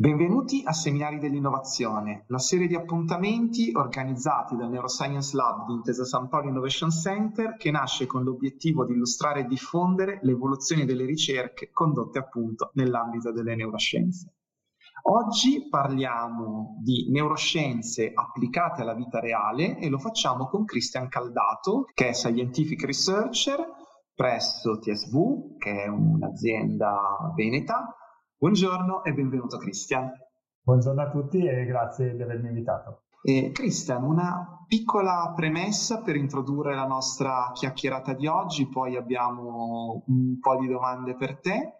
Benvenuti a Seminari dell'Innovazione, la serie di appuntamenti organizzati dal Neuroscience Lab di Intesa San Paolo Innovation Center che nasce con l'obiettivo di illustrare e diffondere le evoluzioni delle ricerche condotte appunto nell'ambito delle neuroscienze. Oggi parliamo di neuroscienze applicate alla vita reale e lo facciamo con Christian Caldato, che è Scientific Researcher presso TSV, che è un'azienda veneta, Buongiorno e benvenuto Cristian. Buongiorno a tutti e grazie di avermi invitato. Eh, Cristian, una piccola premessa per introdurre la nostra chiacchierata di oggi, poi abbiamo un po' di domande per te.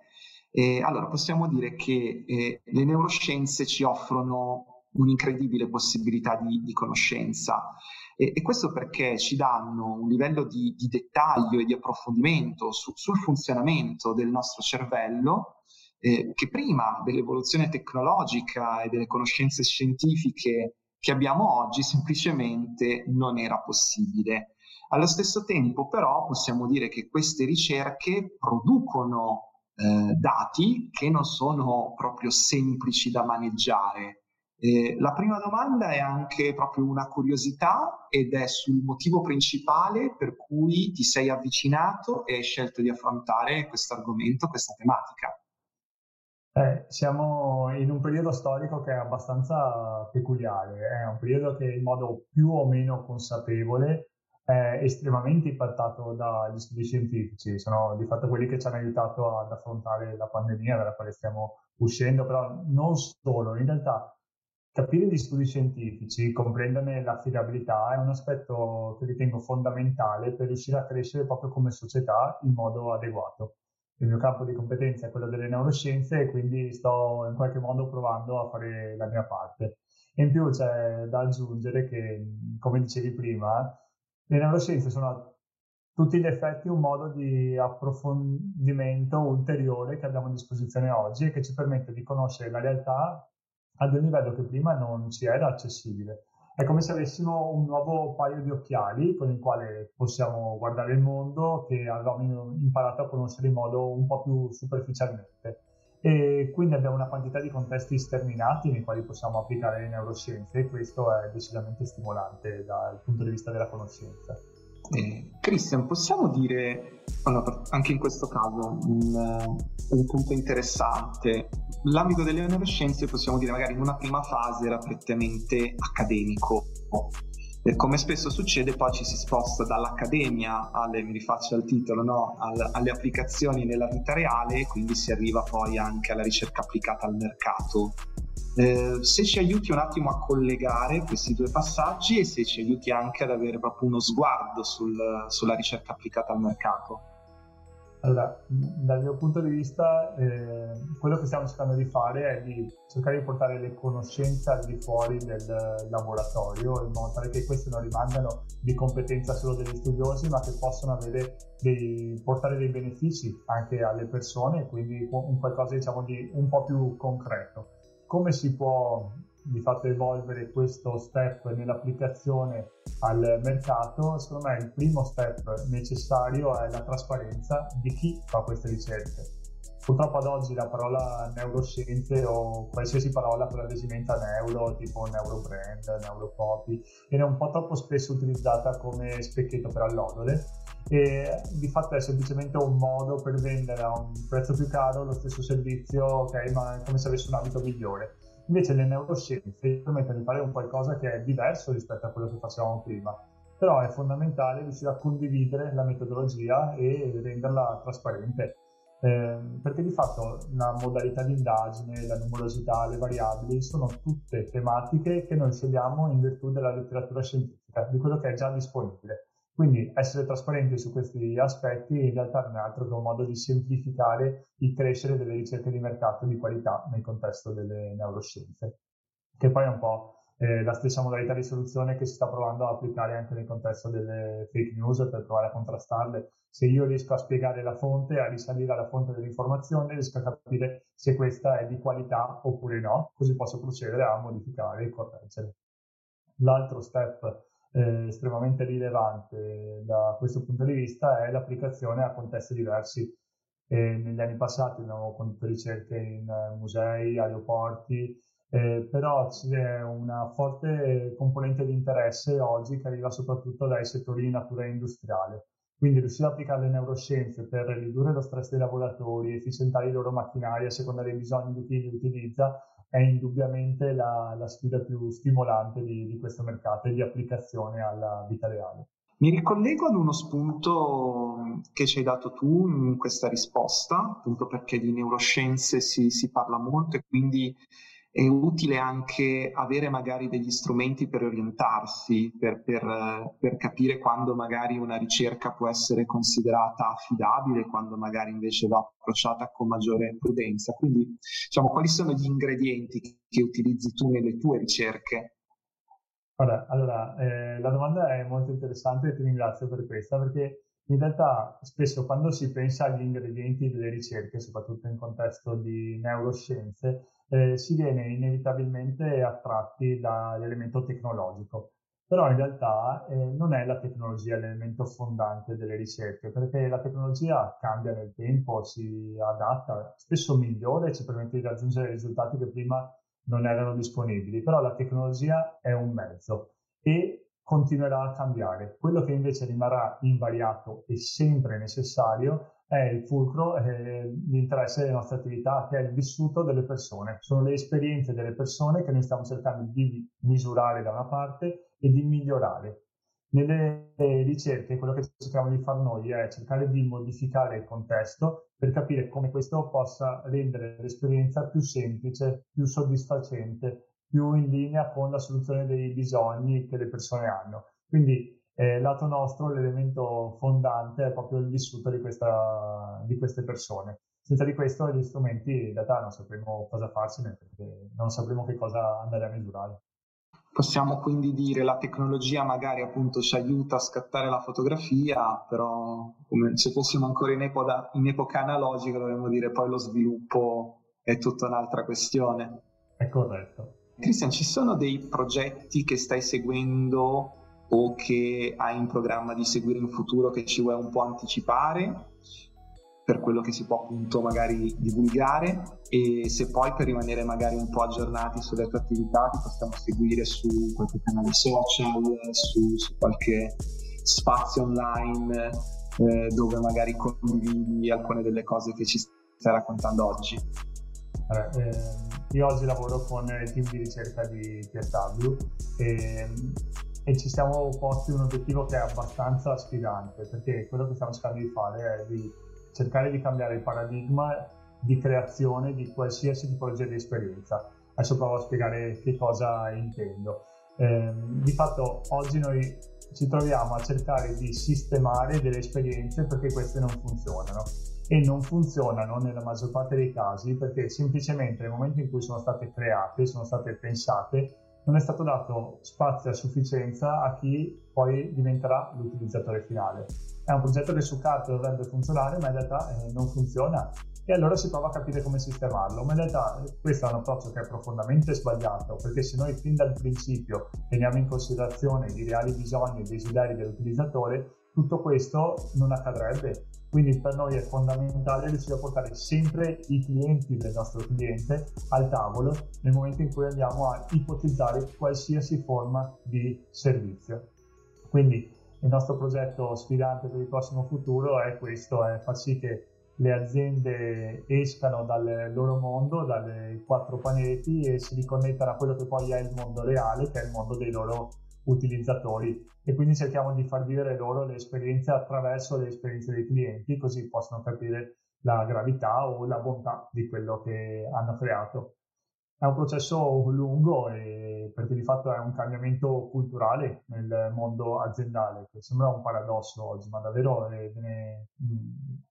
Eh, allora, possiamo dire che eh, le neuroscienze ci offrono un'incredibile possibilità di, di conoscenza e, e, questo perché ci danno un livello di, di dettaglio e di approfondimento su, sul funzionamento del nostro cervello eh, che prima dell'evoluzione tecnologica e delle conoscenze scientifiche che abbiamo oggi semplicemente non era possibile. Allo stesso tempo però possiamo dire che queste ricerche producono eh, dati che non sono proprio semplici da maneggiare. Eh, la prima domanda è anche proprio una curiosità ed è sul motivo principale per cui ti sei avvicinato e hai scelto di affrontare questo argomento, questa tematica. Eh, siamo in un periodo storico che è abbastanza peculiare, è un periodo che in modo più o meno consapevole è estremamente impattato dagli studi scientifici, sono di fatto quelli che ci hanno aiutato ad affrontare la pandemia dalla quale stiamo uscendo, però non solo, in realtà capire gli studi scientifici, comprenderne l'affidabilità è un aspetto che ritengo fondamentale per riuscire a crescere proprio come società in modo adeguato il mio campo di competenza è quello delle neuroscienze e quindi sto in qualche modo provando a fare la mia parte. in più c'è da aggiungere che, come dicevi prima, le neuroscienze sono a tutti gli effetti un modo di approfondimento ulteriore che abbiamo a disposizione oggi e che ci permette di conoscere la realtà ad un livello che prima non ci era accessibile. È come se avessimo un nuovo paio di occhiali con il quale possiamo guardare il mondo che avevamo imparato a conoscere in modo un po' più superficialmente. E quindi abbiamo una quantità di contesti sterminati nei quali possiamo applicare le neuroscienze e questo è decisamente stimolante dal punto di vista della conoscenza. Eh, Christian, possiamo dire, allora, anche in questo caso, un, un, punto interessante. L'ambito delle neuroscienze, possiamo dire, magari in una prima fase era prettamente accademico. E come spesso succede, poi ci si sposta dall'accademia alle, mi rifaccio al titolo, no? All, alle applicazioni nella vita reale e quindi si arriva poi anche alla ricerca applicata al mercato. Eh, se ci aiuti un attimo a collegare questi due passaggi e se ci aiuti anche ad avere proprio uno sguardo sul, sulla ricerca applicata al mercato. Allora, dal mio punto di vista, eh, quello che stiamo cercando di fare è di cercare di portare le conoscenze al di fuori del laboratorio, in modo tale che queste non rimangano di competenza solo degli studiosi, ma che possono dei, portare dei benefici anche alle persone, quindi un qualcosa diciamo di un po' più concreto. Come si può di fatto evolvere questo step nell'applicazione al mercato, secondo me il primo step necessario è la trasparenza di chi fa queste ricerche. Purtroppo ad oggi la parola neuroscienze o qualsiasi parola con l'adesiventa neuro, tipo neurobrand, neuropopi, viene un po' troppo spesso utilizzata come specchietto per allodole e di fatto è semplicemente un modo per vendere a un prezzo più caro lo stesso servizio, ok, ma è come se avesse un abito migliore. Invece le neuroscienze permettono di fare un qualcosa che è diverso rispetto a quello che facevamo prima, però è fondamentale riuscire a condividere la metodologia e renderla trasparente eh, perché di fatto la modalità di indagine, la numerosità, le variabili sono tutte tematiche che noi scegliamo in virtù della letteratura scientifica, di quello che è già disponibile. Quindi essere trasparenti su questi aspetti in realtà non è altro che un modo di semplificare il crescere delle ricerche di mercato di qualità nel contesto delle neuroscienze, che poi è un po' eh, la stessa modalità di soluzione che si sta provando a applicare anche nel contesto delle fake news per provare a contrastarle. Se io riesco a spiegare la fonte, a risalire alla fonte dell'informazione, riesco a capire se questa è di qualità oppure no, così posso procedere a modificare e correggere. L'altro step eh, estremamente rilevante da questo punto di vista è l'applicazione a contesti diversi. E negli anni passati abbiamo condotto ricerche in musei, aeroporti, eh, però c'è una forte componente di interesse oggi che arriva soprattutto dai settori di natura industriale. Quindi riuscire ad applicare le neuroscienze per ridurre lo stress dei lavoratori, efficientare i loro macchinari a seconda dei bisogni di chi li utilizza, è indubbiamente la, la sfida più stimolante di, di questo mercato e di applicazione alla vita reale. Mi ricollego ad uno spunto che ci hai dato tu in questa risposta, appunto perché di neuroscienze si, si parla molto e quindi è utile anche avere magari degli strumenti per orientarsi, per, per, per, capire quando magari una ricerca può essere considerata affidabile, quando magari invece va approcciata con maggiore prudenza. Quindi, diciamo, quali sono gli ingredienti che utilizzi tu nelle tue ricerche? Vabbè, allora, eh, la domanda è molto interessante e ti ringrazio per questa, perché in realtà spesso quando si pensa agli ingredienti delle ricerche, soprattutto in contesto di neuroscienze, eh, si viene inevitabilmente attratti dall'elemento tecnologico. Però in realtà eh, non è la tecnologia l'elemento fondante delle ricerche, perché la tecnologia cambia nel tempo, si adatta, spesso migliora e ci permette di raggiungere risultati che prima non erano disponibili. Però la tecnologia è un mezzo e continuerà a cambiare. Quello che invece rimarrà invariato e sempre necessario è il fulcro e l'interesse delle nostre attività, che è il vissuto delle persone. Sono le esperienze delle persone che noi stiamo cercando di misurare da una parte e di migliorare. Nelle ricerche quello che cerchiamo di fare noi è cercare di modificare il contesto per capire come questo possa rendere l'esperienza più semplice, più soddisfacente, più in linea con la soluzione dei bisogni che le persone hanno. Quindi eh, lato nostro l'elemento fondante è proprio il vissuto di, questa, di queste persone. Senza di questo gli strumenti in realtà non sapremo cosa farsene perché non sapremo che cosa andare a misurare. Possiamo quindi dire la tecnologia magari appunto ci aiuta a scattare la fotografia, però come se fossimo ancora in, epoca, in epoca analogica dovremmo dire poi lo sviluppo è tutta un'altra questione. È corretto. Cristian, ci sono dei progetti che stai seguendo o che hai in programma di seguire in futuro che ci vuoi un po' anticipare per quello che si può appunto magari divulgare e se poi per rimanere magari un po' aggiornati sulle tue attività ti possiamo seguire su qualche canale social, su, su qualche spazio online eh, dove magari condividi alcune delle cose che ci stai raccontando oggi. Eh, io oggi lavoro con il team di ricerca di TSW e e ci siamo posti un obiettivo che è abbastanza sfidante, perché quello che stiamo cercando di fare è di cercare di cambiare il paradigma di creazione di qualsiasi tipologia di esperienza. Adesso provo a spiegare che cosa intendo. Eh, di fatto oggi noi ci troviamo a cercare di sistemare delle esperienze perché queste non funzionano e non funzionano nella maggior parte dei casi perché semplicemente nel momento in cui sono state create, sono state pensate, non è stato dato spazio a sufficienza a chi poi diventerà l'utilizzatore finale. È un progetto che su carta dovrebbe funzionare, ma in realtà eh, non funziona e allora si prova a capire come sistemarlo. Ma in realtà eh, questo è un approccio che è profondamente sbagliato, perché se noi fin dal principio teniamo in considerazione i reali bisogni e i desideri dell'utilizzatore, tutto questo non accadrebbe quindi per noi è fondamentale riuscire a portare sempre i clienti del nostro cliente al tavolo nel momento in cui andiamo a ipotizzare qualsiasi forma di servizio. Quindi il nostro progetto sfidante per il prossimo futuro è questo, è far sì che le aziende escano dal loro mondo, dai quattro pianeti e si riconnettano a quello che poi è il mondo reale, che è il mondo dei loro utilizzatori e quindi cerchiamo di far vivere loro le esperienze attraverso le esperienze dei clienti così possono capire la gravità o la bontà di quello che hanno creato. È un processo lungo perché di fatto è un cambiamento culturale nel mondo aziendale, che sembra un paradosso oggi, ma davvero viene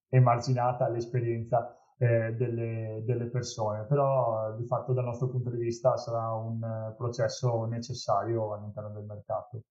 emarginata l'esperienza eh, delle, delle, persone, però di fatto dal nostro punto di vista sarà un processo necessario all'interno del mercato.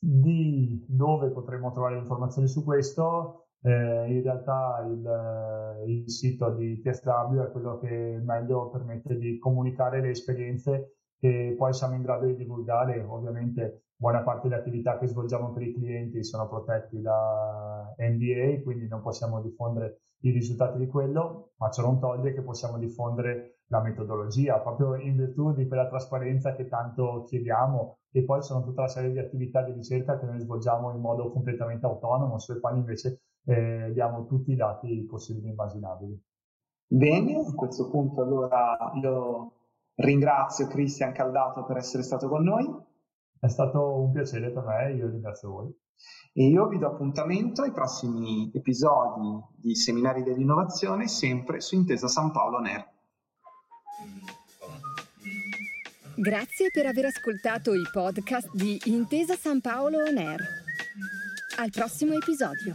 Di dove potremo trovare informazioni su questo? Eh, in realtà il, il, sito di TSW è quello che meglio permette di comunicare le esperienze che poi siamo in grado di divulgare. Ovviamente buona parte delle attività che svolgiamo per i clienti sono protetti da NDA, quindi non possiamo diffondere i risultati di quello, ma ciò non toglie che possiamo diffondere la metodologia, proprio in virtù di quella trasparenza che tanto chiediamo e poi sono tutta la serie di attività di ricerca che noi svolgiamo in modo completamente autonomo, sulle quali invece eh, diamo tutti i dati possibili e immaginabili. Bene, a questo punto allora io ringrazio Cristian Caldato per essere stato con noi. È stato un piacere per me, io ringrazio voi. E io vi do appuntamento ai prossimi episodi di Seminari dell'Innovazione, sempre su Intesa San Paolo NER. Grazie per aver ascoltato i podcast di Intesa San Paolo On Air. Al prossimo episodio.